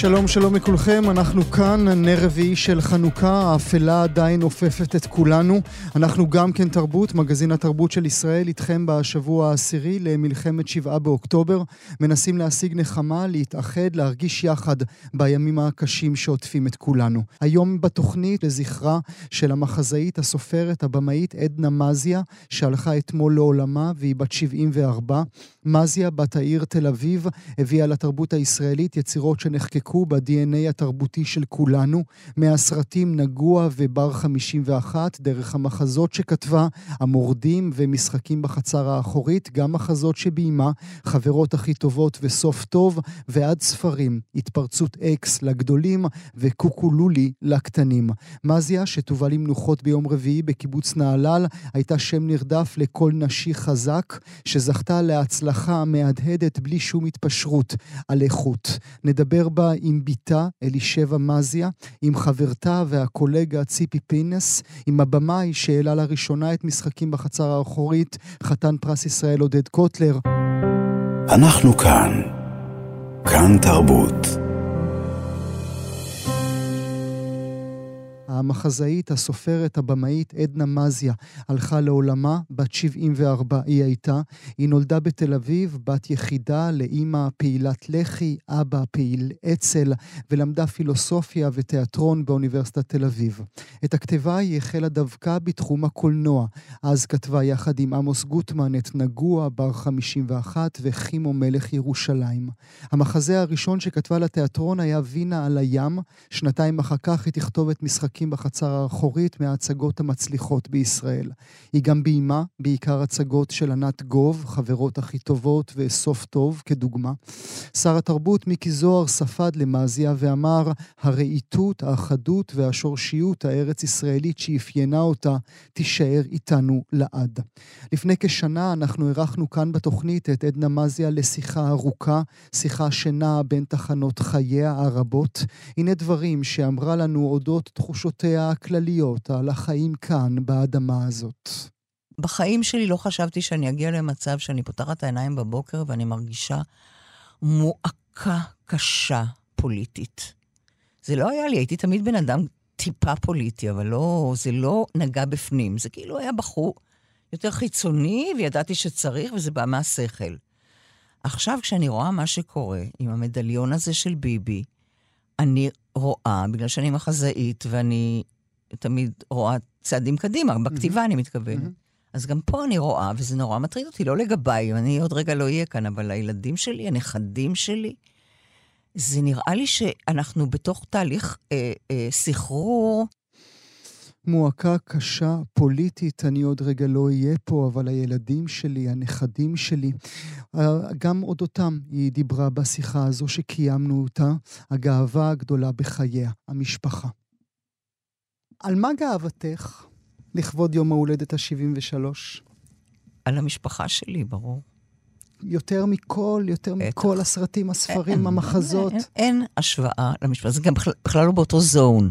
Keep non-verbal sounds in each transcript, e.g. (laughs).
שלום שלום לכולכם, אנחנו כאן, נר רביעי של חנוכה, האפלה עדיין עופפת את כולנו. אנחנו גם כן תרבות, מגזין התרבות של ישראל, איתכם בשבוע העשירי למלחמת שבעה באוקטובר. מנסים להשיג נחמה, להתאחד, להרגיש יחד בימים הקשים שעוטפים את כולנו. היום בתוכנית לזכרה של המחזאית, הסופרת, הבמאית עדנה מזיה, שהלכה אתמול לעולמה והיא בת 74. מזיה, בת העיר תל אביב, הביאה לתרבות הישראלית יצירות שנחקקו ב-DNA התרבותי של כולנו, מהסרטים נגוע ובר 51, דרך המחזות שכתבה, המורדים ומשחקים בחצר האחורית, גם מחזות שביימה, חברות הכי טובות וסוף טוב, ועד ספרים, התפרצות אקס לגדולים וקוקולולי לקטנים. מזיה, שתובא למנוחות ביום רביעי בקיבוץ נהלל, הייתה שם נרדף לכל נשי חזק, שזכתה להצלחה. הצלחה מהדהדת בלי שום התפשרות על איכות. נדבר בה עם בתה אלישבע מזיה, עם חברתה והקולגה ציפי פינס, עם הבמאי שהעלה לראשונה את משחקים בחצר האחורית, חתן פרס ישראל עודד קוטלר. אנחנו כאן. כאן תרבות. המחזאית, הסופרת, הבמאית עדנה מזיה הלכה לעולמה, בת 74 היא הייתה. היא נולדה בתל אביב, בת יחידה לאימא פעילת לח"י, אבא פעיל אצ"ל, ולמדה פילוסופיה ותיאטרון באוניברסיטת תל אביב. את הכתיבה היא החלה דווקא בתחום הקולנוע. אז כתבה יחד עם עמוס גוטמן את נגוע, בר 51 וחימו מלך ירושלים. המחזה הראשון שכתבה לתיאטרון היה וינה על הים. שנתיים אחר כך היא תכתוב את משחקים בחצר האחורית מההצגות המצליחות בישראל. היא גם ביימה בעיקר הצגות של ענת גוב, חברות הכי טובות וסוף טוב, כדוגמה. שר התרבות מיקי זוהר ספד למזיה ואמר, הרהיטות, האחדות והשורשיות הארץ-ישראלית שאפיינה אותה, תישאר איתנו לעד. לפני כשנה אנחנו אירחנו כאן בתוכנית את עדנה מזיה לשיחה ארוכה, שיחה שנעה בין תחנות חייה הרבות. הנה דברים שאמרה לנו אודות תחושות תחושותיה הכלליות על החיים כאן, באדמה הזאת? בחיים שלי לא חשבתי שאני אגיע למצב שאני פותחת את העיניים בבוקר ואני מרגישה מועקה קשה פוליטית. זה לא היה לי, הייתי תמיד בן אדם טיפה פוליטי, אבל לא, זה לא נגע בפנים. זה כאילו היה בחור יותר חיצוני, וידעתי שצריך, וזה בא מהשכל. עכשיו, כשאני רואה מה שקורה עם המדליון הזה של ביבי, אני רואה, בגלל שאני מחזאית ואני תמיד רואה צעדים קדימה, בכתיבה mm-hmm. אני מתכוונת. Mm-hmm. אז גם פה אני רואה, וזה נורא מטריד אותי, לא לגביי, אני עוד רגע לא אהיה כאן, אבל הילדים שלי, הנכדים שלי, זה נראה לי שאנחנו בתוך תהליך אה, אה, סחרור מועקה קשה, פוליטית, אני עוד רגע לא אהיה פה, אבל הילדים שלי, הנכדים שלי, אה, גם אודותם היא דיברה בשיחה הזו שקיימנו אותה, הגאווה הגדולה בחייה, המשפחה. על מה גאוותך לכבוד יום ההולדת ה-73? על המשפחה שלי, ברור. יותר מכל, יותר בטח. מכל הסרטים, הספרים, אין, המחזות. אין, אין, אין השוואה למשפחה, זה גם בכלל, בכלל לא באותו זון.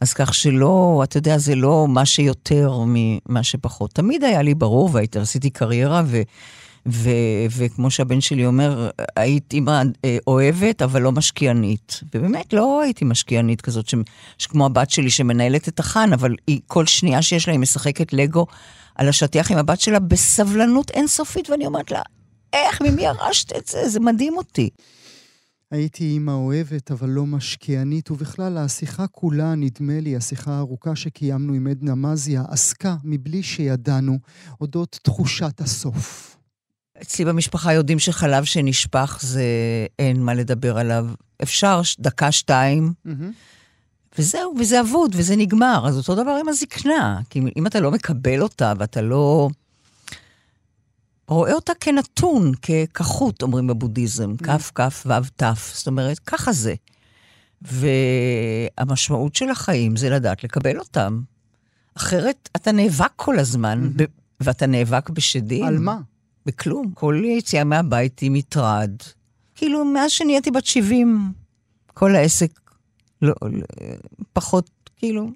אז כך שלא, אתה יודע, זה לא מה שיותר ממה שפחות. תמיד היה לי ברור, והייתי, עשיתי קריירה, ו... ו, וכמו שהבן שלי אומר, היית אימא אה, אוהבת, אבל לא משקיענית. ובאמת לא הייתי משקיענית כזאת, ש, שכמו הבת שלי שמנהלת את החאן, אבל היא, כל שנייה שיש לה, היא משחקת לגו על השטיח עם הבת שלה בסבלנות אינסופית, ואני אומרת לה, איך, ממי ירשת את זה? זה מדהים אותי. הייתי אימא אוהבת, אבל לא משקיענית, ובכלל, השיחה כולה, נדמה לי, השיחה הארוכה שקיימנו עם עדנה מזיה, עסקה, מבלי שידענו, אודות תחושת הסוף. אצלי במשפחה יודעים שחלב שנשפך זה אין מה לדבר עליו. אפשר דקה, שתיים, mm-hmm. וזהו, וזה אבוד, וזה נגמר. אז אותו דבר עם הזקנה. כי אם אתה לא מקבל אותה ואתה לא... רואה אותה כנתון, כחוט, אומרים בבודהיזם, mm. כף, כף, וו, תף. זאת אומרת, ככה זה. והמשמעות של החיים זה לדעת לקבל אותם. אחרת אתה נאבק כל הזמן, mm-hmm. ואתה נאבק בשדים. על מה? בכלום. כל יציאה מהבית היא מטרד. כאילו, מאז שנהייתי בת 70, כל העסק לא, לא, פחות, כאילו,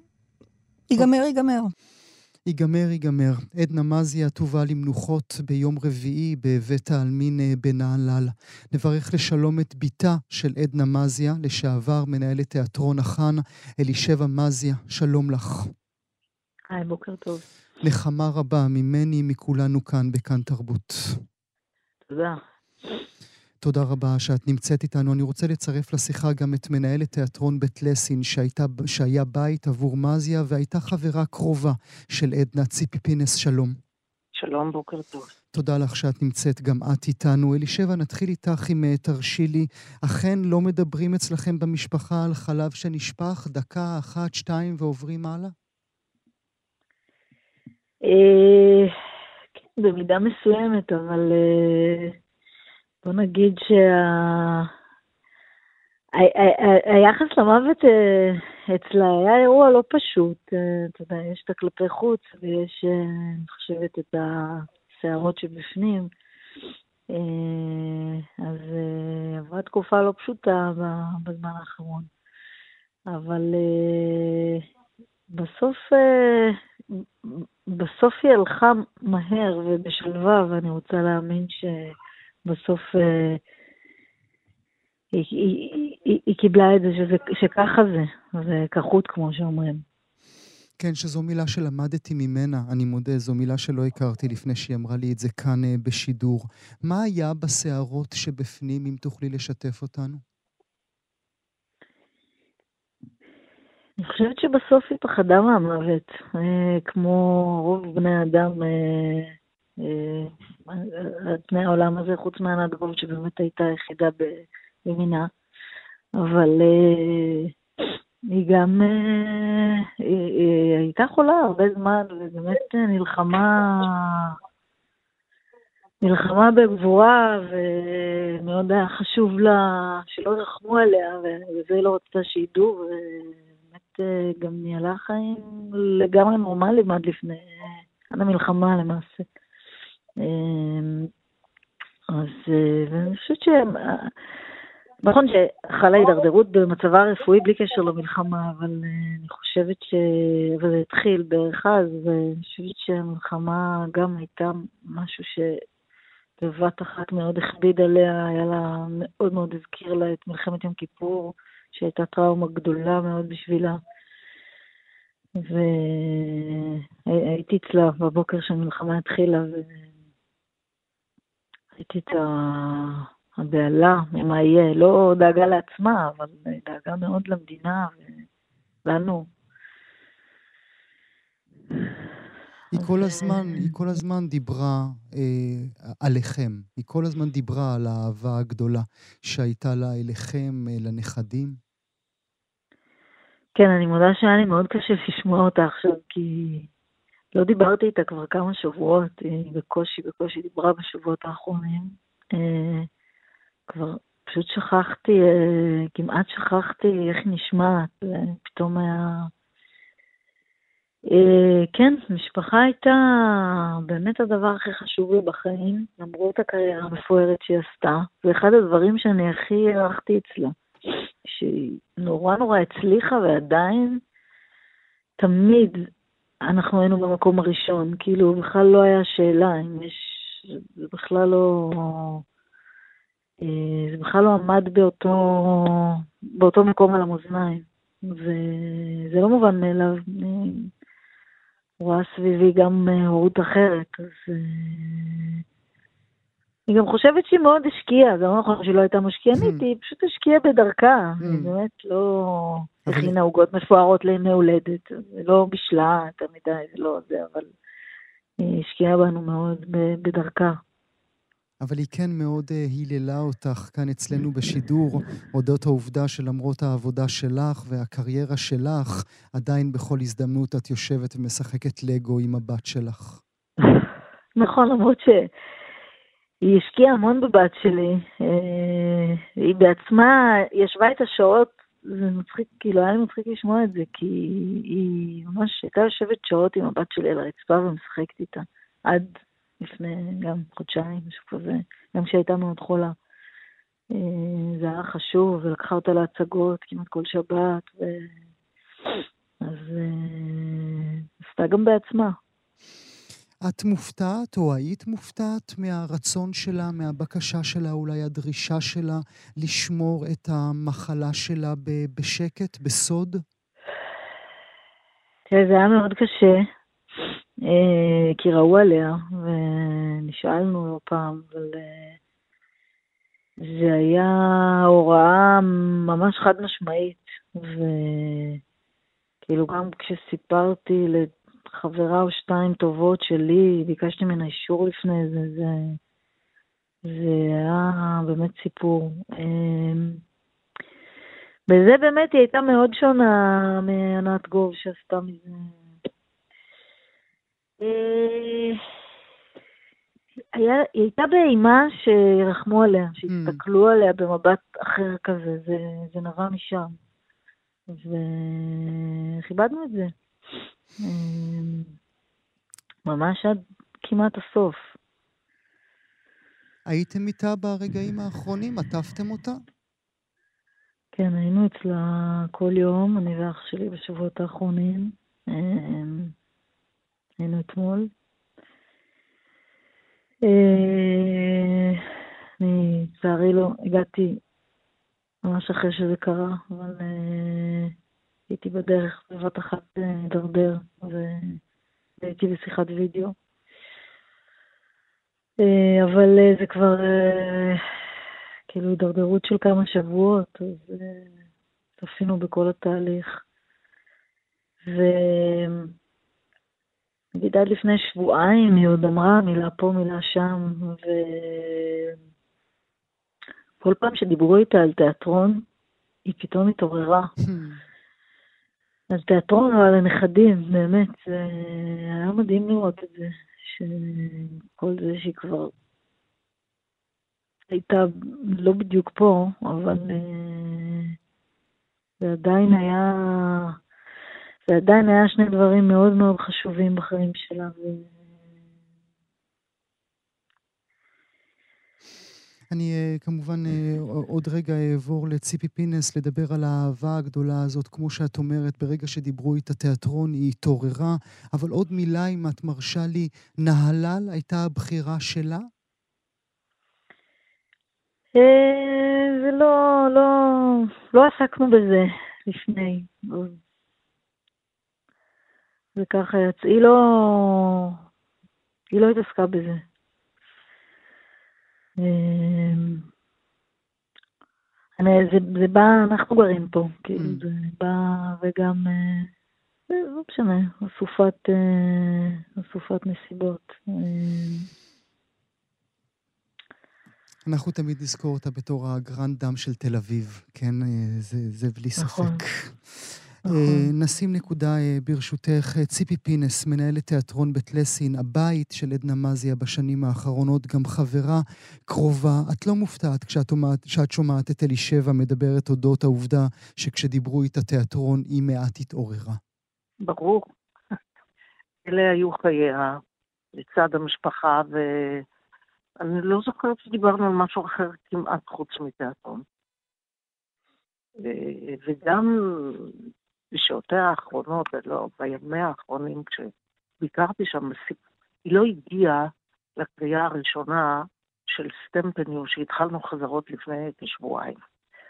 ייגמר, ייגמר. ייגמר, ייגמר. עדנה מזיה תובא למנוחות ביום רביעי בבית העלמין אה, בנהלל. נברך לשלום את בתה של עדנה מזיה, לשעבר מנהלת תיאטרון החאן, אלישבע מזיה, שלום לך. היי, בוקר טוב. נחמה רבה ממני, מכולנו כאן בכאן תרבות. תודה. תודה רבה שאת נמצאת איתנו. אני רוצה לצרף לשיחה גם את מנהלת תיאטרון בית לסין, שהייתה, שהיה בית עבור מזיה, והייתה חברה קרובה של עדנה ציפי פינס. שלום. שלום, בוקר טוב. תודה לך שאת נמצאת גם את איתנו. אלישבע, נתחיל איתך אם תרשי לי. אכן לא מדברים אצלכם במשפחה על חלב שנשפך, דקה אחת, שתיים, ועוברים הלאה? כן, במידה מסוימת, אבל בוא נגיד שה... למוות אצלה היה אירוע לא פשוט. אתה יודע, יש את הכלפי חוץ ויש, אני חושבת, את הסערות שבפנים. אז עברה תקופה לא פשוטה בזמן האחרון. אבל בסוף, בסוף היא הלכה מהר ובשלווה, ואני רוצה להאמין שבסוף היא, היא, היא, היא קיבלה את זה, שזה, שככה זה, זה כחות כמו שאומרים. כן, שזו מילה שלמדתי ממנה, אני מודה, זו מילה שלא הכרתי לפני שהיא אמרה לי את זה כאן uh, בשידור. מה היה בסערות שבפנים, אם תוכלי לשתף אותנו? אני חושבת שבסוף היא פחדה מהמוות, אה, כמו רוב בני האדם אה, אה, על פני העולם הזה, חוץ מענת שבאמת הייתה יחידה במינה. אבל היא גם, היא הייתה חולה הרבה זמן, ובאמת נלחמה, נלחמה בגבורה, ומאוד היה חשוב לה שלא ירחמו עליה, וזה לא רצתה שידעו. אה, גם ניהלה חיים לגמרי נורמליים עד לפני, עד המלחמה למעשה. אה, אז, אה, ואני חושבת ש... נכון שחלה הידרדרות במצבה הרפואי בלי קשר למלחמה, אבל אני חושבת ש... וזה התחיל בערך אז, ואני חושבת שהמלחמה גם הייתה משהו שבבת אחת מאוד הכביד עליה, היה לה, מאוד מאוד הזכיר לה את מלחמת יום כיפור. שהייתה טראומה גדולה מאוד בשבילה. והייתי אצלה בבוקר שהמלחמה התחילה, וראיתי את הבהלה ממה יהיה. לא דאגה לעצמה, אבל דאגה מאוד למדינה ולנו. היא כל הזמן, היא כל הזמן דיברה אה, עליכם. היא כל הזמן דיברה על האהבה הגדולה שהייתה לה אליכם, אה, לנכדים. כן, אני מודה שהיה לי מאוד קשה לשמוע אותה עכשיו, כי לא דיברתי איתה כבר כמה שבועות, היא בקושי, בקושי דיברה בשבועות האחרונים. אה, כבר פשוט שכחתי, אה, כמעט שכחתי איך היא נשמעת, פתאום היה... אה, כן, משפחה הייתה באמת הדבר הכי חשוב לי בחיים, למרות הקריירה המפוארת שהיא עשתה. זה אחד הדברים שאני הכי הערכתי אצלה. שהיא נורא נורא הצליחה ועדיין תמיד אנחנו היינו במקום הראשון. כאילו, בכלל לא היה שאלה אם יש... זה בכלל לא... אה, זה בכלל לא עמד באותו, באותו מקום על המאזניים. וזה לא מובן מאליו. אני רואה סביבי גם אה, הורות אחרת, אז... אה, היא גם חושבת שהיא מאוד השקיעה, זה לא נכון שהיא לא הייתה משקיענית, hmm. היא פשוט השקיעה בדרכה. היא hmm. באמת לא הכינה עוגות מפוארות לימי הולדת, לא בישלה יותר מדי, זה לא זה, אבל היא השקיעה בנו מאוד בדרכה. אבל היא כן מאוד uh, היללה אותך כאן אצלנו בשידור, אודות העובדה שלמרות העבודה שלך והקריירה שלך, עדיין בכל הזדמנות את יושבת ומשחקת לגו עם הבת שלך. (laughs) נכון, למרות ש... היא השקיעה המון בבת שלי. אה, היא בעצמה ישבה את השעות, זה מצחיק, כאילו היה לי מצחיק לשמוע את זה, כי היא ממש הייתה יושבת שעות עם הבת שלי על הרצפה ומשחקת איתה. עד לפני גם חודשיים, משהו כזה, גם כשהייתה מאוד חולה. אה, זה היה חשוב, ולקחה אותה להצגות כמעט כל שבת, ו... אז אה, עשתה גם בעצמה. את מופתעת או היית מופתעת מהרצון שלה, מהבקשה שלה, אולי הדרישה שלה לשמור את המחלה שלה בשקט, בסוד? תראה, זה היה מאוד קשה, אה, כי ראו עליה, ונשאלנו לא פעם, אבל אה, זה היה הוראה ממש חד משמעית, וכאילו גם כשסיפרתי חברה או שתיים טובות שלי, ביקשתי ממנה אישור לפני זה, זה, זה היה באמת סיפור. אמ, בזה באמת היא הייתה מאוד שונה מענת גוב שעשתה מזה. אה, היה, היא הייתה באימה שירחמו עליה, שיסתכלו mm. עליה במבט אחר כזה, זה, זה נבע משם. וכיבדנו את זה. אמ, ממש עד כמעט הסוף. הייתם איתה ברגעים האחרונים? עטפתם אותה? כן, היינו אצלה כל יום, אני ואח שלי בשבועות האחרונים. אמ, היינו אתמול. אה, אני, לצערי, לא הגעתי ממש אחרי שזה קרה, אבל אה, הייתי בדרך בבת אחת להידרדר, והייתי בשיחת וידאו. אה, אבל אה, זה כבר אה, כאילו הידרדרות של כמה שבועות, אז צפינו בכל התהליך. ונגיד עד לפני שבועיים היא עוד אמרה מילה פה, מילה שם, וכל פעם שדיברו איתה על תיאטרון, היא פתאום התעוררה. על תיאטרון על הנכדים, באמת, זה היה מדהים לראות את זה, שכל זה שהיא כבר הייתה לא בדיוק פה, אבל אה, זה עדיין היה, זה עדיין היה שני דברים מאוד מאוד חשובים בחיים שלה. אני אה, כמובן אה, עוד רגע אעבור לציפי פינס לדבר על האהבה הגדולה הזאת. כמו שאת אומרת, ברגע שדיברו איתה תיאטרון, היא התעוררה. אבל עוד מילה, אם את מרשה לי, נהלל הייתה הבחירה שלה? אה, זה לא, לא, לא עסקנו בזה לפני. זה ככה היא לא, היא לא התעסקה בזה. אמ, אני, זה, זה בא, אנחנו גרים פה, כאילו, mm. זה בא וגם, אה, זה לא משנה, אסופת, אה, אסופת נסיבות. אמ. אנחנו תמיד נזכור אותה בתור הגרנד דם של תל אביב, כן? אה, זה, זה בלי נכון. ספק. נכון. אה, נשים נקודה אה, ברשותך. אה, ציפי פינס, מנהלת תיאטרון בית לסין, הבית של עדנה מזיה בשנים האחרונות, גם חברה קרובה. את לא מופתעת כשאת אומרת, כשאת שומעת את אלישבע מדברת אודות העובדה שכשדיברו איתה תיאטרון היא מעט התעוררה. ברור. (laughs) אלה היו חייה לצד המשפחה, ואני לא זוכרת שדיברנו על משהו אחר כמעט חוץ מתיאטרון. וגם בשעותיה האחרונות, לא, בימיה האחרונים, כשביקרתי שם, היא לא הגיעה לקריאה הראשונה של סטמפניו, שהתחלנו חזרות לפני כשבועיים.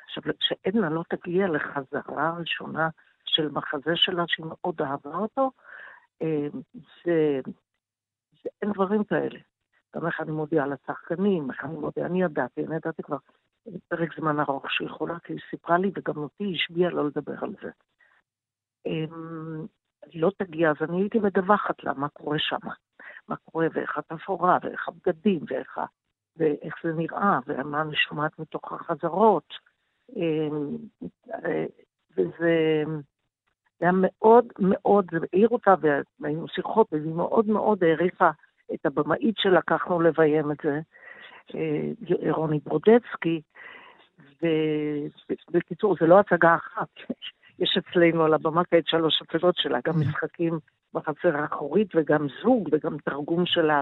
עכשיו, שעדנה לא תגיע לחזרה הראשונה של מחזה שלה, שהיא מאוד אהבה אותו, אה, זה, זה אין דברים כאלה. גם איך אני מודיעה לשחקנים, איך אני מודיעה, אני ידעתי, אני ידעתי כבר פרק זמן ארוך שהיא יכולה, כי היא סיפרה לי, וגם אותי השביעה לא לדבר על זה. אמ, לא תגיע, אז אני הייתי מדווחת לה מה קורה שם, מה קורה ואיך התפאורה ואיך הבגדים ואיך, ואיך זה נראה ומה אני שומעת מתוך החזרות. אמ, אה, וזה היה מאוד מאוד, זה העיר אותה והיינו שיחות והיא מאוד מאוד העריכה את הבמאית שלקחנו לביים את זה, אה, רוני ברודצקי. ובקיצור, זה לא הצגה אחת, יש אצלנו על הבמה כעת שלוש הצגות שלה, גם. משחקים בחצר האחורית, וגם זוג, וגם תרגום שלה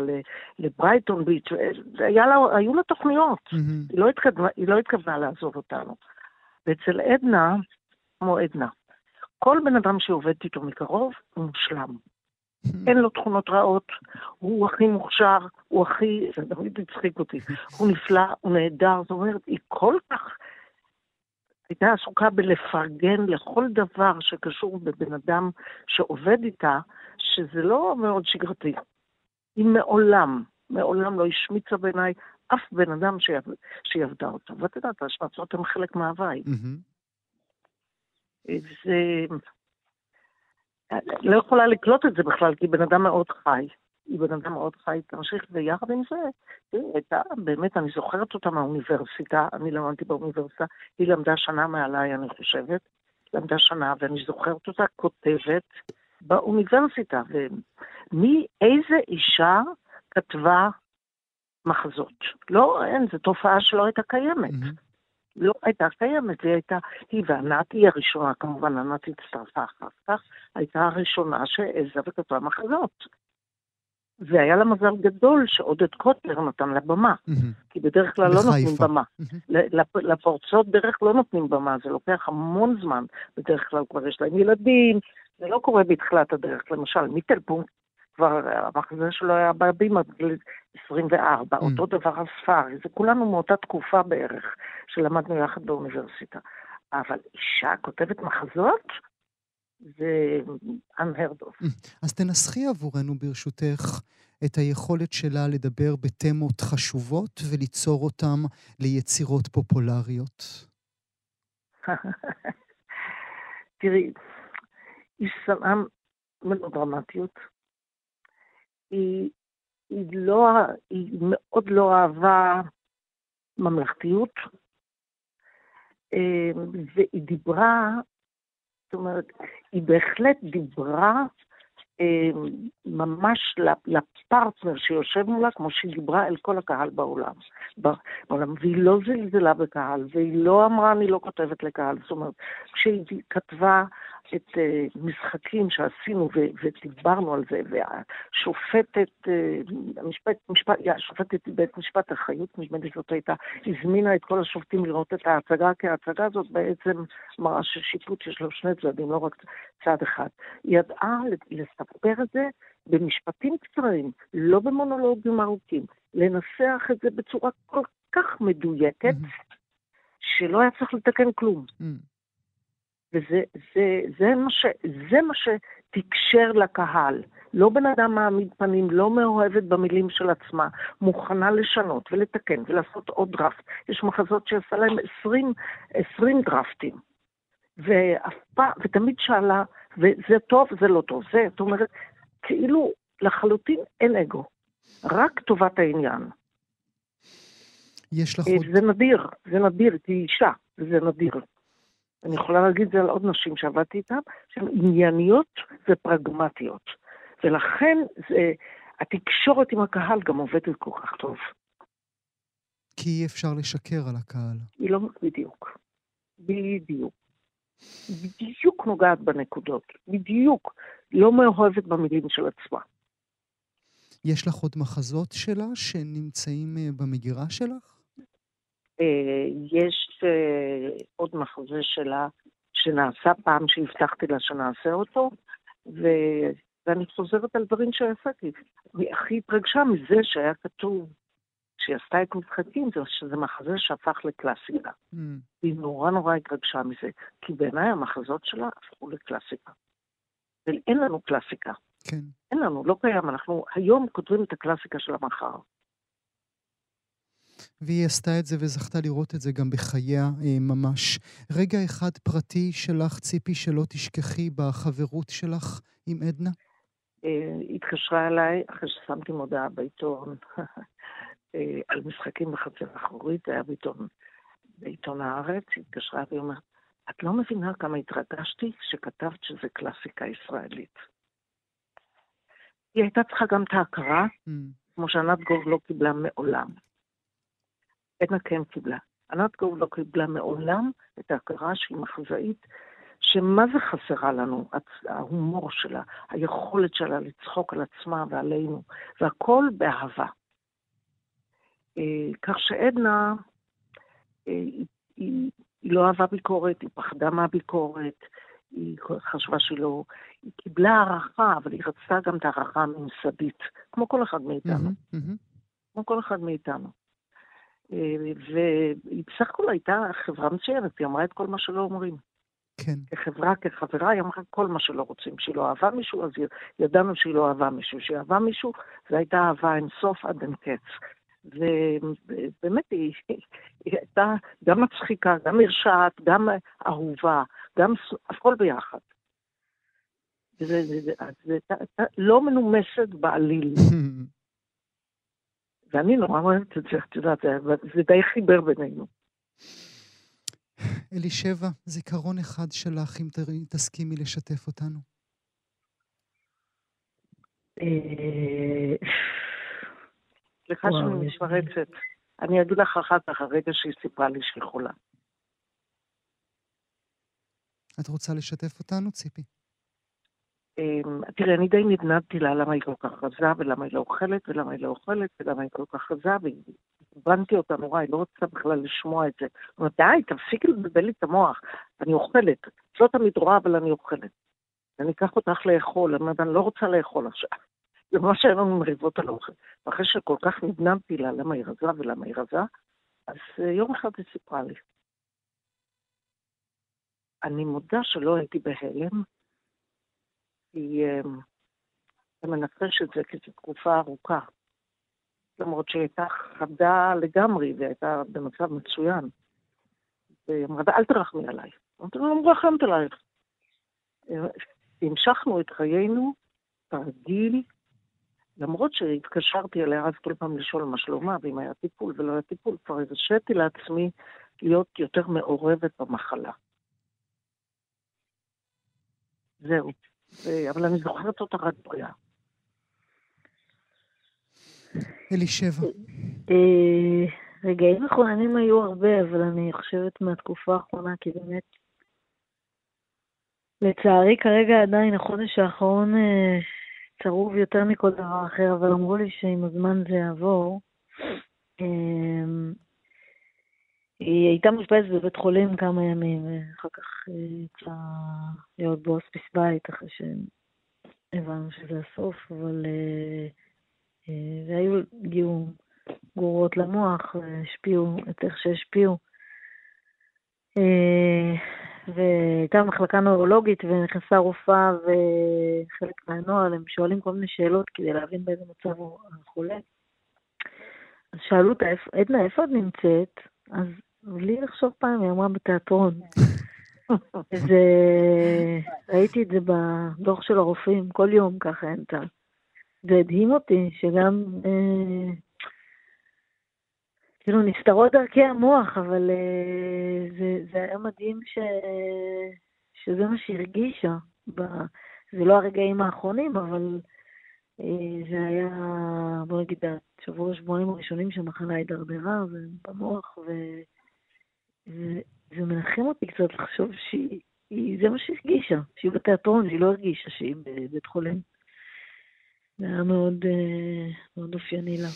לברייטון ביץ', לה, היו לה תוכניות. Mm-hmm. היא, לא התכוונה, היא לא התכוונה לעזוב אותנו. ואצל עדנה, כמו עדנה, כל בן אדם שעובד איתו מקרוב הוא מושלם. אין לו תכונות רעות, הוא הכי מוכשר, הוא הכי, זה תמיד הצחיק אותי, הוא נפלא, הוא נהדר, זאת אומרת, היא כל כך הייתה עסוקה בלפרגן לכל דבר שקשור בבן אדם שעובד איתה, שזה לא מאוד שגרתי. היא מעולם, מעולם לא השמיצה בעיניי אף בן אדם שהיא עבדה אותו. ואת יודעת, ההשמצות הן חלק מההוואי. זה... לא יכולה לקלוט את זה בכלל, כי בן אדם מאוד חי. היא בן אדם מאוד חי, תמשיך, ויחד עם זה, היא הייתה, באמת, אני זוכרת אותה מהאוניברסיטה, אני למדתי באוניברסיטה, היא למדה שנה מעליי, אני חושבת, למדה שנה, ואני זוכרת אותה כותבת באוניברסיטה, ומי, איזה אישה כתבה מחזות? לא, אין, זו תופעה שלא הייתה קיימת. Mm-hmm. לא הייתה קיימת, היא הייתה, היא וענת היא הראשונה, כמובן ענת הצטרפה אחר כך, הייתה הראשונה שהעזה וכתבה מחזות. והיה לה מזל גדול שעודד קוטלר נתן לה במה. כי בדרך כלל לא נותנים במה. לפורצות דרך לא נותנים במה, זה לוקח המון זמן, בדרך כלל כבר יש להם ילדים, זה לא קורה בתחילת הדרך. למשל, מיטלפונקט, כבר המחזה שלו היה בבימה בגיל 24, mm. אותו דבר הספארי, זה כולנו מאותה תקופה בערך, שלמדנו יחד באוניברסיטה. אבל אישה כותבת מחזות? זה unheard of. אז תנסחי עבורנו, ברשותך, את היכולת שלה לדבר בתמות חשובות וליצור אותן ליצירות פופולריות. (laughs) תראי, היא שנאה מלודרמטיות. היא, היא, לא, היא מאוד לא אהבה ממלכתיות, אה, והיא דיברה זאת אומרת, היא בהחלט דיברה אה, ממש לפרטנר שיושב מולה, כמו שהיא דיברה אל כל הקהל בעולם. בעולם. והיא לא זלזלה בקהל, והיא לא אמרה, אני לא כותבת לקהל. זאת אומרת, כשהיא כתבה את uh, משחקים שעשינו ודיברנו על זה, והשופטת, uh, המשפט, משפט, השופטת בית משפט החיות, נדמה לי זאת הייתה, הזמינה את כל השופטים לראות את ההצגה, כי ההצגה הזאת בעצם מראה ששיפוט יש לו שני צדדים, לא רק צד אחד. היא ידעה לספר את זה במשפטים קצרים, לא במונולוגים ארוכים, לנסח את זה בצורה כל כך מדויקת, mm-hmm. שלא היה צריך לתקן כלום. Mm-hmm. וזה זה, זה מה, ש, זה מה שתקשר לקהל. לא בן אדם מעמיד פנים, לא מאוהבת במילים של עצמה, מוכנה לשנות ולתקן ולעשות עוד דראפט. יש מחזות שעשה להם 20, 20 דראפטים. ואף ותמיד שאלה, וזה טוב, זה לא טוב. זה, זאת אומרת, כאילו לחלוטין אין אגו, רק טובת העניין. יש לך עוד... זה נדיר, זה נדיר, כי אישה, זה נדיר. אני יכולה להגיד את זה על עוד נשים שעבדתי איתן, שהן ענייניות ופרגמטיות. ולכן זה, התקשורת עם הקהל גם עובדת כל כך טוב. כי אי אפשר לשקר על הקהל. היא לא, בדיוק. בדיוק. בדיוק נוגעת בנקודות. בדיוק. לא מאוהבת במילים של עצמה. יש לך עוד מחזות שלה שנמצאים אה, במגירה שלך? אה, יש אה, עוד מחזה שלה שנעשה פעם שהבטחתי לה שנעשה אותו, ו... ואני חוזרת על דברים שעשיתי. היא הכי התרגשה מזה שהיה כתוב, כשהיא עשתה את משחקים, זה שזה מחזה שהפך לקלאסיקה. Mm. היא נורא נורא התרגשה מזה, כי בעיניי המחזות שלה הפכו לקלאסיקה. ואין לנו קלאסיקה. כן. אין לנו, לא קיים. אנחנו היום כותבים את הקלאסיקה של המחר. והיא עשתה את זה וזכתה לראות את זה גם בחייה אה, ממש. רגע אחד פרטי שלך, ציפי, שלא תשכחי בחברות שלך עם עדנה? אה, התקשרה אליי אחרי ששמתי מודעה בעיתון (laughs) אה, על משחקים בחצר אחורית, זה היה בעיתון, בעיתון הארץ, היא התקשרה והיא אומרת, את לא מבינה כמה התרגשתי כשכתבת שזה קלאסיקה ישראלית. היא הייתה צריכה גם את ההכרה, mm. כמו שענת גוב לא קיבלה מעולם. עדנה כן קיבלה. ענת גוב לא קיבלה מעולם את ההכרה שהיא מחזאית שמה זה חסרה לנו, ההומור שלה, היכולת שלה לצחוק על עצמה ועלינו, והכל באהבה. אה, כך שעדנה, אה, היא, היא, היא לא אהבה ביקורת, היא פחדה מהביקורת, היא חשבה שלא, היא קיבלה הערכה, אבל היא רצתה גם את ההערכה הממסדית, כמו כל אחד מאיתנו. Mm-hmm, mm-hmm. כמו כל אחד מאיתנו. אה, והיא בסך הכל הייתה חברה מצוינת, היא אמרה את כל מה שלא אומרים. כן. כחברה, כחברה, היא אמרה כל מה שלא רוצים. שהיא לא אהבה מישהו, אז ידענו שהיא לא אהבה מישהו. שהיא אהבה מישהו, זו הייתה אהבה אין סוף עד אין קץ. ובאמת היא, היא הייתה גם מצחיקה, גם מרשעת, גם אהובה, גם הכל ביחד. זה, זה, זה, זה, זה לא מנומסת בעליל. (laughs) ואני נורא אוהבת את זה, את יודעת, זה די חיבר בינינו. אלישבע, זיכרון אחד שלך, אם תסכימי לשתף אותנו. אה, סליחה שאני מתפרצת. אני אגיד לך אחר כך, הרגע שהיא סיפרה לי שהיא חולה. את רוצה לשתף אותנו, ציפי? אמ, תראה, אני די נדנדתי לה למה היא כל כך רזה, ולמה היא לא אוכלת, ולמה היא לא אוכלת, ולמה היא כל כך רזה, והבנתי אותה נורא, היא לא רוצה בכלל לשמוע את זה. היא אומרת, די, תפסיקי לבלבל לי את המוח, אני אוכלת. את לא תמיד רואה, אבל אני אוכלת. אני אקח אותך לאכול, אני אומרת, אני לא רוצה לאכול עכשיו. (laughs) זה ממש היה לנו מריבות על אוכל. ואחרי שכל כך נדנדתי לה למה היא רזה ולמה היא רזה, אז אה, יום אחד היא סיפרה לי. אני מודה שלא הייתי בהלם, כי אמ, אתה מנחש את זה כי זו תקופה ארוכה. למרות שהיא הייתה חדה לגמרי והייתה במצב מצוין. והיא אמרה, אל תרחמי עליי. אמרתי לו, לא מרחמת עלייך. המשכנו את חיינו, תרגיל, למרות שהתקשרתי אליה אז כל פעם לשאול מה שלומה, ואם היה טיפול ולא היה טיפול, כבר הרשיתי לעצמי להיות יותר מעורבת במחלה. זהו. אבל אני זוכרת אותה רק בריאה. אלישבע. אה, רגעים מכוננים היו הרבה, אבל אני חושבת מהתקופה האחרונה, כי באמת, לצערי כרגע עדיין החודש האחרון אה, צרוב יותר מכל דבר אחר, אבל אמרו לי שעם הזמן זה יעבור. אה, היא הייתה מאושפזת בבית חולים כמה ימים, ואחר כך יצאה להיות בהוספיס בית, אחרי שהבנו שזה הסוף, אבל... והיו, הגיעו גרורות למוח, והשפיעו את איך שהשפיעו. והייתה מחלקה נוירולוגית ונכנסה רופאה וחלק מהנוהל, הם שואלים כל מיני שאלות כדי להבין באיזה מצב הוא החולה. אז שאלו אותה, עדנה, איפה את נמצאת? אז בלי לחשוב פעם, היא אמרה בתיאטרון. (laughs) זה... ראיתי את זה בדוח של הרופאים, כל יום ככה אין טעם. זה הדהים אותי שגם, אה, כאילו נסתרות דרכי המוח, אבל אה, זה, זה היה מדהים ש, שזה מה שהרגישה. ב, זה לא הרגעים האחרונים, אבל אה, זה היה, בוא נגיד, השבוע שבועיים הראשונים שהמחלה הידרדרה במוח, ו... זה מנחם אותי קצת לחשוב שהיא, זה מה שהיא הרגישה, שהיא בתיאטרון, שהיא לא הרגישה שהיא בבית חולים. זה היה מאוד, אה, מאוד אופייני לה.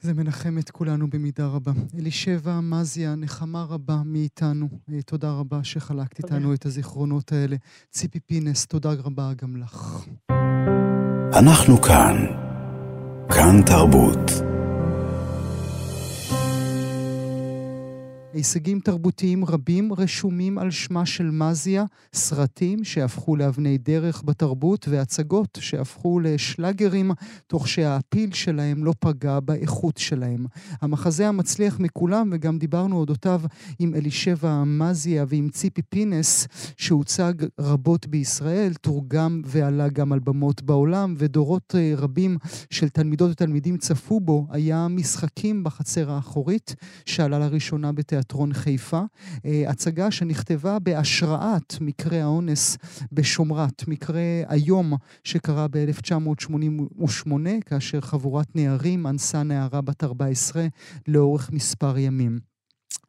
זה מנחם את כולנו במידה רבה. אלישבע מזיה, נחמה רבה מאיתנו. אה, תודה רבה שחלקת איתנו את הזיכרונות האלה. ציפי פינס, תודה רבה גם לך. אנחנו כאן. כאן תרבות. הישגים תרבותיים רבים רשומים על שמה של מזיה, סרטים שהפכו לאבני דרך בתרבות והצגות שהפכו לשלאגרים, תוך שהפיל שלהם לא פגע באיכות שלהם. המחזה המצליח מכולם, וגם דיברנו אודותיו עם אלישבע מזיה ועם ציפי פינס, שהוצג רבות בישראל, תורגם ועלה גם על במות בעולם, ודורות אה, רבים של תלמידות ותלמידים צפו בו, היה משחקים בחצר האחורית, שעלה לראשונה בתיאטרון. תיאטרון חיפה, אה, הצגה שנכתבה בהשראת מקרה האונס בשומרת, מקרה היום שקרה ב-1988, כאשר חבורת נערים אנסה נערה בת 14 לאורך מספר ימים.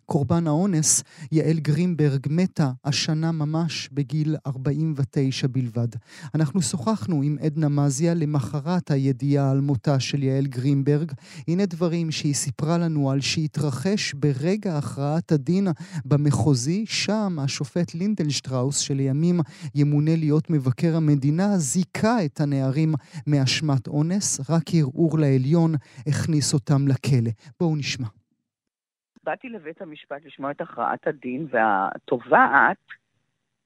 קורבן האונס, יעל גרינברג, מתה השנה ממש בגיל 49 בלבד. אנחנו שוחחנו עם עדנה מזיה למחרת הידיעה על מותה של יעל גרינברג. הנה דברים שהיא סיפרה לנו על שהתרחש ברגע הכרעת הדין במחוזי, שם השופט לינדלשטראוס, שלימים ימונה להיות מבקר המדינה, זיכה את הנערים מאשמת אונס, רק ערעור לעליון הכניס אותם לכלא. בואו נשמע. באתי לבית המשפט לשמוע את הכרעת הדין, והתובעת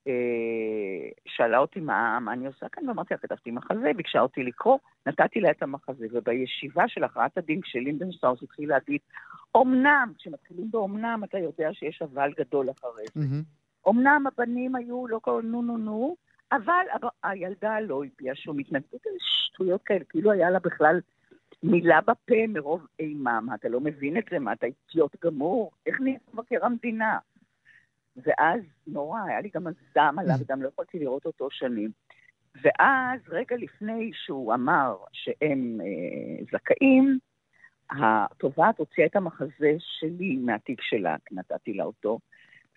אה, שאלה אותי מה, מה אני עושה כאן, ואמרתי לה, כתבתי מחזה, ביקשה אותי לקרוא, נתתי לה את המחזה, ובישיבה של הכרעת הדין, כשלינדנשטראוס התחיל להגיד, אמנם, כשמתחילים באומנם, אתה יודע שיש אבל גדול אחרי זה. Mm-hmm. אמנם הבנים היו, לא קוראים נו נו נו, אבל הילדה לא הביעה שום התנגדות, שטויות כאלה, כאילו היה לה בכלל מילה בפה מרוב אימה. מה, אתה לא מבין את זה? מה, אתה אידיוט גמור? איך נהיה מבקר המדינה? ואז נורא, היה לי גם הזעם עליו, (laughs) וגם לא יכולתי לראות אותו שנים. ואז, רגע לפני שהוא אמר שהם אה, זכאים, התובעת הוציאה את המחזה שלי מהתיק שלה, נתתי לה אותו,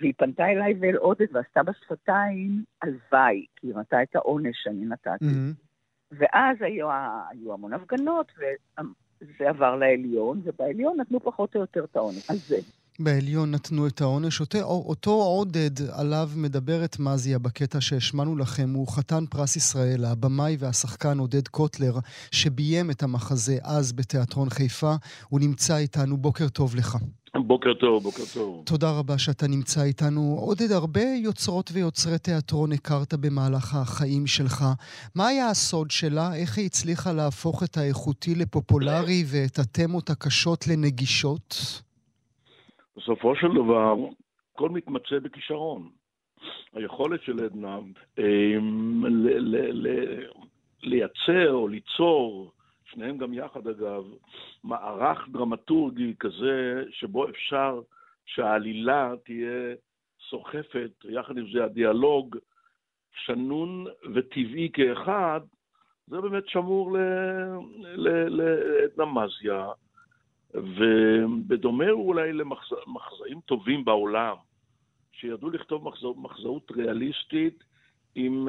והיא פנתה אליי ואל עודד ועשתה בשפתיים הלוואי, כי היא ראתה את העונש שאני נתתי. Mm-hmm. ואז היו, היו המון הפגנות, וזה עבר לעליון, ובעליון נתנו פחות או יותר את העונש. על זה. בעליון נתנו את העונש. אותו, אותו עודד עליו מדברת מזיה בקטע שהשמענו לכם, הוא חתן פרס ישראל, הבמאי והשחקן עודד קוטלר, שביים את המחזה אז בתיאטרון חיפה. הוא נמצא איתנו, בוקר טוב לך. בוקר טוב, בוקר טוב. תודה רבה שאתה נמצא איתנו. עודד, הרבה יוצרות ויוצרי תיאטרון הכרת במהלך החיים שלך. מה היה הסוד שלה? איך היא הצליחה להפוך את האיכותי לפופולרי ואת התמות הקשות לנגישות? בסופו של דבר, הכל מתמצא בכישרון. היכולת של עדנה אמ, לייצר או ליצור, שניהם גם יחד אגב, מערך דרמטורגי כזה שבו אפשר שהעלילה תהיה סוחפת, יחד עם זה הדיאלוג שנון וטבעי כאחד, זה באמת שמור לעדנה מזיה. ובדומה אולי למחזאים טובים בעולם, שידעו לכתוב מחזא, מחזאות ריאליסטית עם,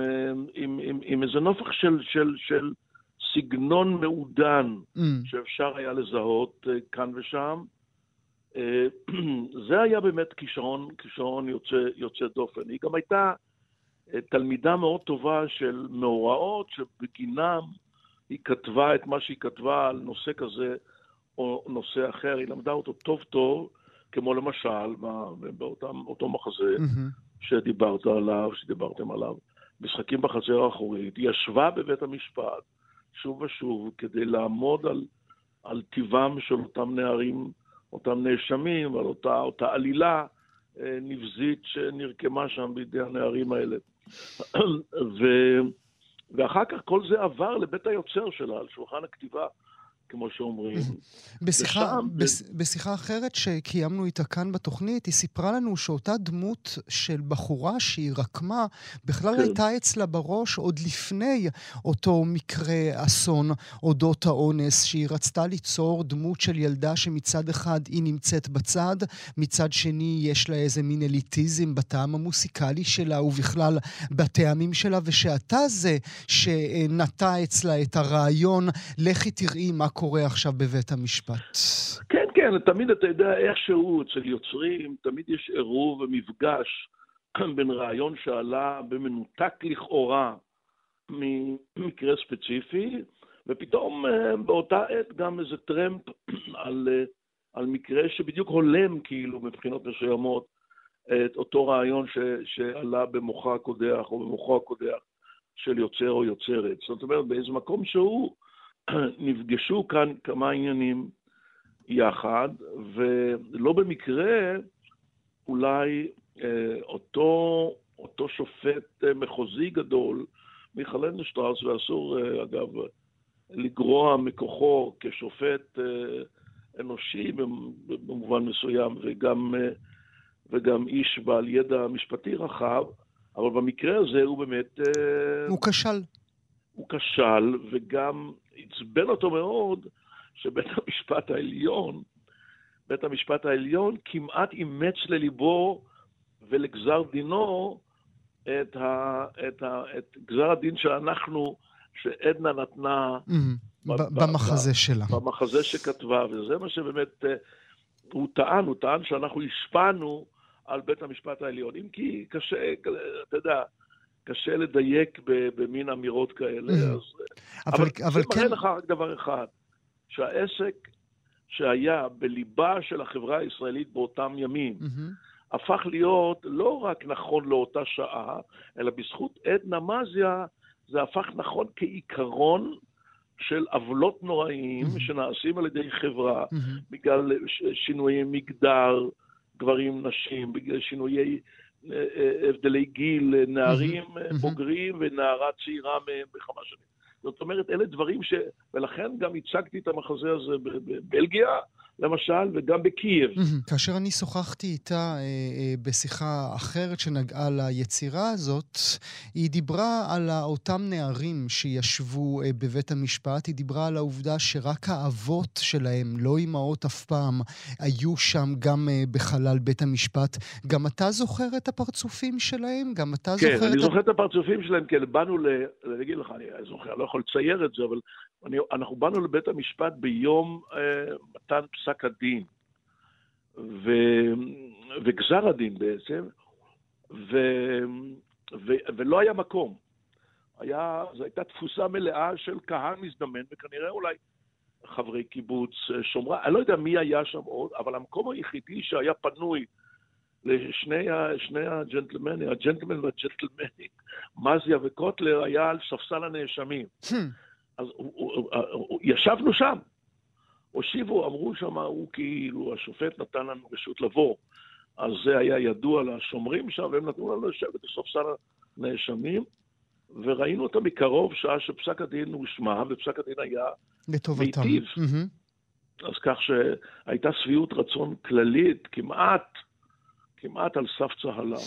עם, עם, עם איזה נופח של, של, של סגנון מעודן mm. שאפשר היה לזהות אה, כאן ושם. אה, (clears throat) זה היה באמת כישרון, כישרון יוצא, יוצא דופן. היא גם הייתה אה, תלמידה מאוד טובה של מאורעות שבגינם היא כתבה את מה שהיא כתבה על נושא כזה או נושא אחר, היא למדה אותו טוב טוב, כמו למשל באותו מחזה mm-hmm. שדיברת עליו, שדיברתם עליו, משחקים בחצר האחורית, היא ישבה בבית המשפט שוב ושוב כדי לעמוד על, על טיבם של אותם נערים, אותם נאשמים, על אותה, אותה עלילה אה, נבזית שנרקמה שם בידי הנערים האלה. (clears throat) ו, ואחר כך כל זה עבר לבית היוצר שלה, על שולחן הכתיבה. כמו שאומרים. בשיחה, בש, בשיחה אחרת שקיימנו איתה כאן בתוכנית, היא סיפרה לנו שאותה דמות של בחורה שהיא רקמה, בכלל כן. הייתה אצלה בראש עוד לפני אותו מקרה אסון אודות האונס, שהיא רצתה ליצור דמות של ילדה שמצד אחד היא נמצאת בצד, מצד שני יש לה איזה מין אליטיזם בטעם המוסיקלי שלה ובכלל בטעמים שלה, ושאתה זה שנטע אצלה את הרעיון, לכי תראי מה קורה עכשיו בבית המשפט. כן, כן, תמיד אתה יודע איכשהו אצל יוצרים, תמיד יש עירוב ומפגש (clears throat) בין רעיון שעלה במנותק לכאורה ממקרה ספציפי, ופתאום אה, באותה עת גם איזה טרמפ (clears throat) על, אה, על מקרה שבדיוק הולם, כאילו, מבחינות מסוימות, את אותו רעיון ש, שעלה במוחו הקודח או במוחו הקודח של יוצר או יוצרת. זאת אומרת, באיזה מקום שהוא, (clears throat) נפגשו כאן כמה עניינים יחד, ולא במקרה אולי אה, אותו, אותו שופט אה, מחוזי גדול, מיכל אנדשטראוס, ואסור אה, אגב לגרוע מכוחו כשופט אנושי במובן מסוים, וגם, וגם איש בעל ידע משפטי רחב, אבל במקרה הזה הוא באמת... הוא כשל. הוא כשל, וגם עצבן אותו מאוד שבית המשפט העליון בית המשפט העליון כמעט אימץ לליבו ולגזר דינו את, ה, את, ה, את גזר הדין שאנחנו, שעדנה נתנה... Mm-hmm. במחזה שלה. במחזה שכתבה, וזה מה שבאמת אה, הוא טען, הוא טען שאנחנו השפענו על בית המשפט העליון. אם כי קשה, אתה יודע, קשה לדייק במין אמירות כאלה. Mm-hmm. אז... אבל, אבל, אבל זה כן... מראה לך רק דבר אחד, שהעסק שהיה בליבה של החברה הישראלית באותם ימים, mm-hmm. הפך להיות לא רק נכון לאותה שעה, אלא בזכות עדנה מזיה זה הפך נכון כעיקרון של עוולות נוראיים mm-hmm. שנעשים על ידי חברה, mm-hmm. בגלל שינויי מגדר, גברים, נשים, בגלל שינויי אה, אה, הבדלי גיל, נערים. בוגרים ונערה צעירה מהם בכמה שנים. זאת אומרת, אלה דברים ש... ולכן גם הצגתי את המחזה הזה בבלגיה, למשל, וגם בקייב. כאשר אני שוחחתי איתה אה, אה, בשיחה אחרת שנגעה ליצירה הזאת, היא דיברה על אותם נערים שישבו אה, בבית המשפט, היא דיברה על העובדה שרק האבות שלהם, לא אימהות אף פעם, היו שם גם בחלל בית המשפט. גם אתה זוכר את הפרצופים שלהם? גם אתה כן, זוכר את... כן, אני זוכר את הפרצופים שלהם, כי באנו ל... אני אגיד לך, אני זוכר, לא יכול לצייר את זה, אבל אני, אנחנו באנו לבית המשפט ביום אה, מתן פסק הדין, ו, וגזר הדין בעצם, ו, ו, ולא היה מקום. היה, זו הייתה תפוסה מלאה של קהל מזדמן, וכנראה אולי חברי קיבוץ, אה, שומרה, אני לא יודע מי היה שם עוד, אבל המקום היחידי שהיה פנוי לשני הג'נטלמנים, הג'נטלמן והג'נטלמנית, (laughs) מזיה וקוטלר, היה על ספסל הנאשמים. אז הוא, ישבנו שם. הושיבו, אמרו שם, הוא כאילו, השופט נתן לנו רשות לבוא. אז זה היה ידוע לשומרים שם, והם נתנו לנו לשבת בספסל הנאשמים, וראינו אותם מקרוב שעה שפסק הדין הושמע, ופסק הדין היה לטובתם. מיטיב. Mm-hmm. אז כך שהייתה שביעות רצון כללית, כמעט, כמעט על סף צהלה.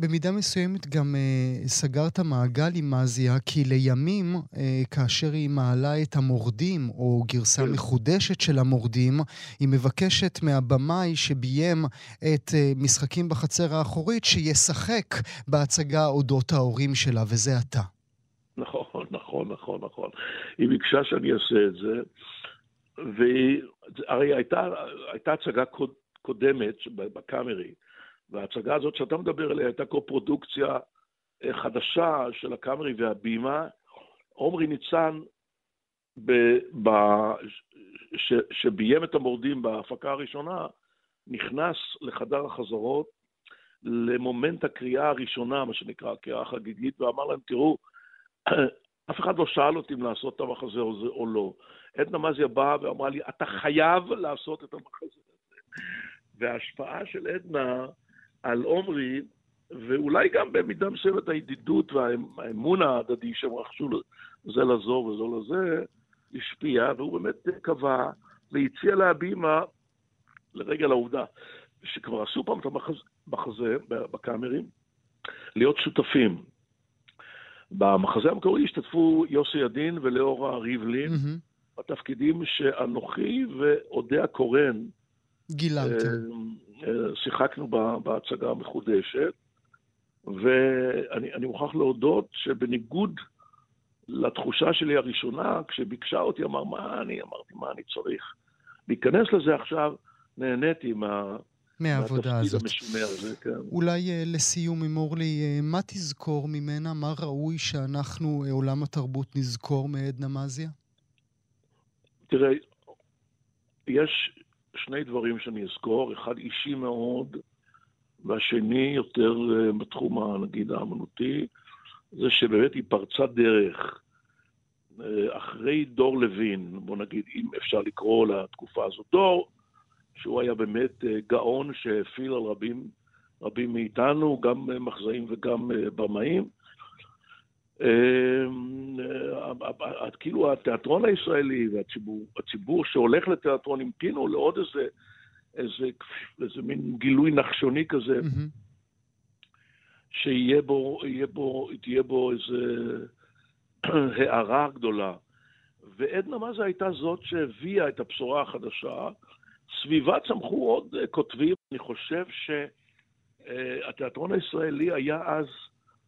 במידה מסוימת גם אה, סגרת מעגל עם מזיה, כי לימים, אה, כאשר היא מעלה את המורדים, או גרסה כן. מחודשת של המורדים, היא מבקשת מהבמאי שביים את אה, משחקים בחצר האחורית, שישחק בהצגה אודות ההורים שלה, וזה אתה. נכון, נכון, נכון, נכון. היא ביקשה שאני אעשה את זה, והרי הייתה, הייתה הצגה קודמת בקאמרי. וההצגה הזאת שאתה מדבר עליה הייתה קו-פרודוקציה אה, חדשה של הקאמרי והבימה. עומרי ניצן, ב, ב, ש, שביים את המורדים בהפקה הראשונה, נכנס לחדר החזרות למומנט הקריאה הראשונה, מה שנקרא, הקריאה החגיגית, ואמר להם, תראו, (clears throat) אף אחד לא שאל אותי אם לעשות את המחזה הזה או לא. עדנה מזיה באה ואמרה לי, אתה חייב לעשות את המחזה הזה. וההשפעה של עדנה על עומרי, ואולי גם במידה מסוימת הידידות והאמון ההדדי שהם רכשו זה לזו וזו לזה, השפיע, והוא באמת קבע והציע להבימה, לרגל העובדה, שכבר עשו פעם את המחזה בקאמרים, להיות שותפים. במחזה המקורי השתתפו יוסי ידין ולאורה ריבלין, mm-hmm. בתפקידים שאנוכי ואודיה קורן גילנתם. שיחקנו בהצגה המחודשת, ואני מוכרח להודות שבניגוד לתחושה שלי הראשונה, כשביקשה אותי, אמר, מה אני? אמרתי, מה אני צריך? להיכנס לזה עכשיו, נהניתי מה... מהעבודה הזאת. המשונה הזה, כן. אולי uh, לסיום, אמור לי, uh, מה תזכור ממנה? מה ראוי שאנחנו, uh, עולם התרבות, נזכור מעדנה מזיה? תראה, יש שני דברים שאני אזכור, אחד אישי מאוד, והשני יותר אה, בתחום, נגיד, האמנותי, זה שבאמת היא פרצה דרך. אה, אחרי דור לוין, בוא נגיד, אם אפשר לקרוא לתקופה הזאת דור, שהוא היה באמת אה, גאון שהפעיל על רבים, רבים מאיתנו, גם מחזאים וגם במאים. אמ, אה, כאילו התיאטרון הישראלי והציבור שהולך לתיאטרון המתינו לעוד איזה, איזה, איזה מין גילוי נחשוני כזה, שיהיה בו, בו, תהיה בו איזה (clears throat) הארה גדולה. ועדנה מזה הייתה זאת שהביאה את הבשורה החדשה, סביבה צמחו עוד אה, כותבים. אני חושב שהתיאטרון הישראלי היה אז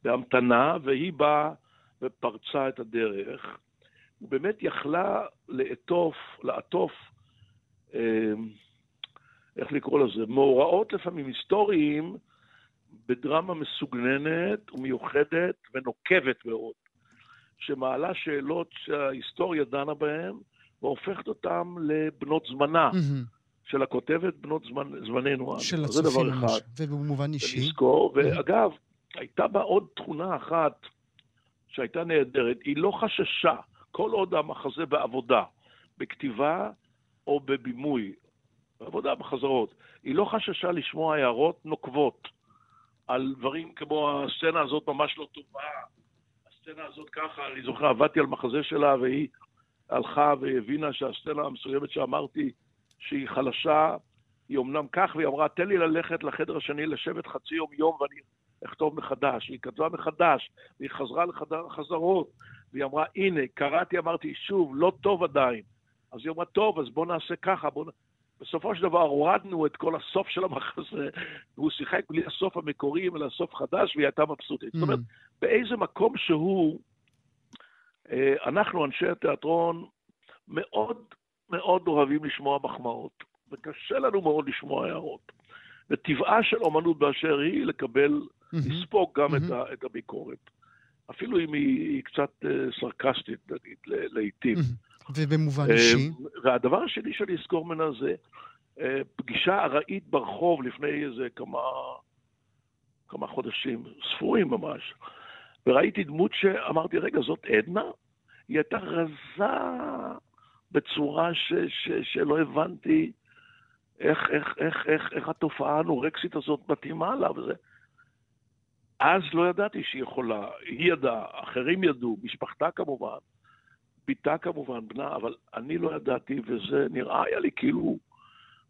בהמתנה, והיא באה ופרצה את הדרך. הוא באמת יכלה לעטוף, לעטוף, אה, איך לקרוא לזה, מאורעות לפעמים היסטוריים בדרמה מסוגננת ומיוחדת ונוקבת מאוד, שמעלה שאלות שההיסטוריה דנה בהן והופכת אותן לבנות זמנה. Mm-hmm. של הכותבת בנות זמן, זמננו. של הצופים, זה דבר אחד. ובמובן אישי. לזכור, ואגב, הייתה בה עוד תכונה אחת שהייתה נהדרת, היא לא חששה, כל עוד המחזה בעבודה, בכתיבה או בבימוי, בעבודה בחזרות, היא לא חששה לשמוע הערות נוקבות על דברים כמו הסצנה הזאת ממש לא טובה, הסצנה הזאת ככה, אני זוכר, עבדתי על מחזה שלה והיא הלכה והבינה שהסצנה המסוימת שאמרתי שהיא חלשה, היא אמנם כך, והיא אמרה, תן לי ללכת לחדר השני, לשבת חצי יום יום ואני אכתוב מחדש. והיא כתבה מחדש, והיא חזרה לחדר החזרות, והיא אמרה, הנה, קראתי, אמרתי, שוב, לא טוב עדיין. אז היא אמרה, טוב, אז בוא נעשה ככה, בוא... בסופו של דבר הורדנו את כל הסוף של המחזה, (laughs) והוא שיחק בלי הסוף המקורי, אלא הסוף חדש, והיא הייתה מבסוטית. Mm. זאת אומרת, באיזה מקום שהוא, אה, אנחנו, אנשי התיאטרון, מאוד מאוד אוהבים לשמוע מחמאות, וקשה לנו מאוד לשמוע הערות. וטבעה של אומנות באשר היא לקבל, mm-hmm. לספוג גם mm-hmm. את, הביקורת. אפילו אם היא, קצת uh, סרקסטית, נגיד, לעיתים. Mm-hmm. ובמובן uh, אישי? והדבר השני שאני אזכור ממנה זה uh, פגישה ארעית ברחוב לפני איזה כמה, כמה חודשים, ספורים ממש. וראיתי דמות שאמרתי, רגע, זאת עדנה? היא הייתה רזה בצורה ש, ש, שלא הבנתי איך, איך, איך, איך, איך התופעה האנורקסית הזאת מתאימה לה. וזה. אז לא ידעתי שהיא יכולה, היא ידעה, אחרים ידעו, משפחתה כמובן, בתה כמובן, בנה, אבל אני לא ידעתי, וזה נראה היה לי כאילו,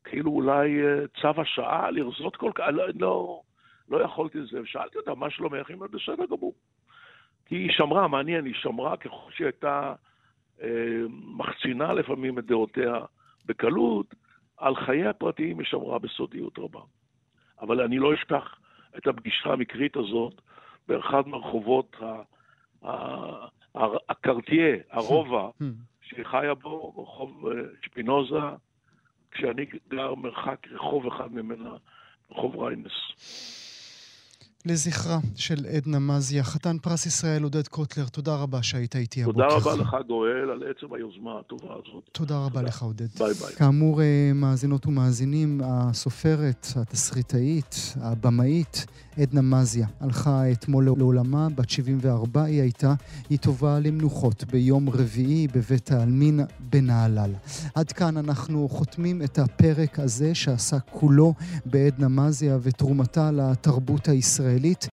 כאילו אולי אה, צו השעה לרזות כל כך, לא, לא, לא יכולתי לזה. ושאלתי אותה, מה שלומך? היא אומרת, בסדר גמור. כי היא שמרה, מעניין, היא שמרה ככל שהיא הייתה אה, מחצינה לפעמים את דעותיה בקלות, על חיי הפרטיים היא שמרה בסודיות רבה. אבל אני לא אשכח את הפגישה המקרית הזאת באחד מהרחובות הקרטיה, הרובע, (laughs) שהיא חיה בו, רחוב אה, שפינוזה, כשאני גר מרחק רחוב אחד ממנה, רחוב ריינס. לזכרה של עדנה מזיה, חתן פרס ישראל עודד קוטלר, תודה רבה שהיית איתי הבוקר. תודה רבה לך, גואל, על עצם היוזמה הטובה הזאת. תודה רבה תודה. לך, עודד. ביי ביי. כאמור, אה, מאזינות ומאזינים, הסופרת, התסריטאית, הבמאית, עדנה מזיה, הלכה אתמול לעולמה, בת 74 היא הייתה, היא תובא למנוחות ביום רביעי בבית העלמין בנהלל. עד כאן אנחנו חותמים את הפרק הזה שעסק כולו בעדנה מזיה ותרומתה לתרבות הישראלית.